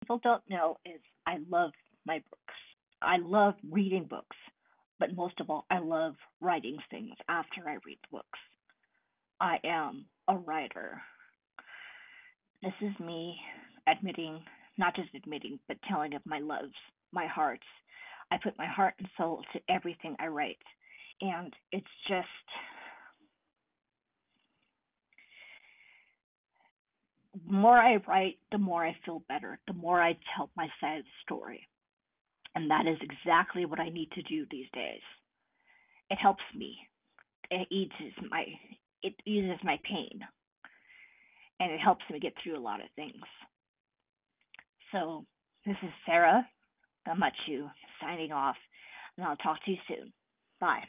people don't know is I love my books. I love reading books, but most of all, I love writing things after I read books. I am a writer. This is me admitting, not just admitting, but telling of my loves, my hearts. I put my heart and soul to everything I write. And it's just the more I write, the more I feel better, the more I tell my the story. And that is exactly what I need to do these days. It helps me. It eases my it eases my pain. And it helps me get through a lot of things. So this is Sara Gamachu signing off, and I'll talk to you soon. Bye.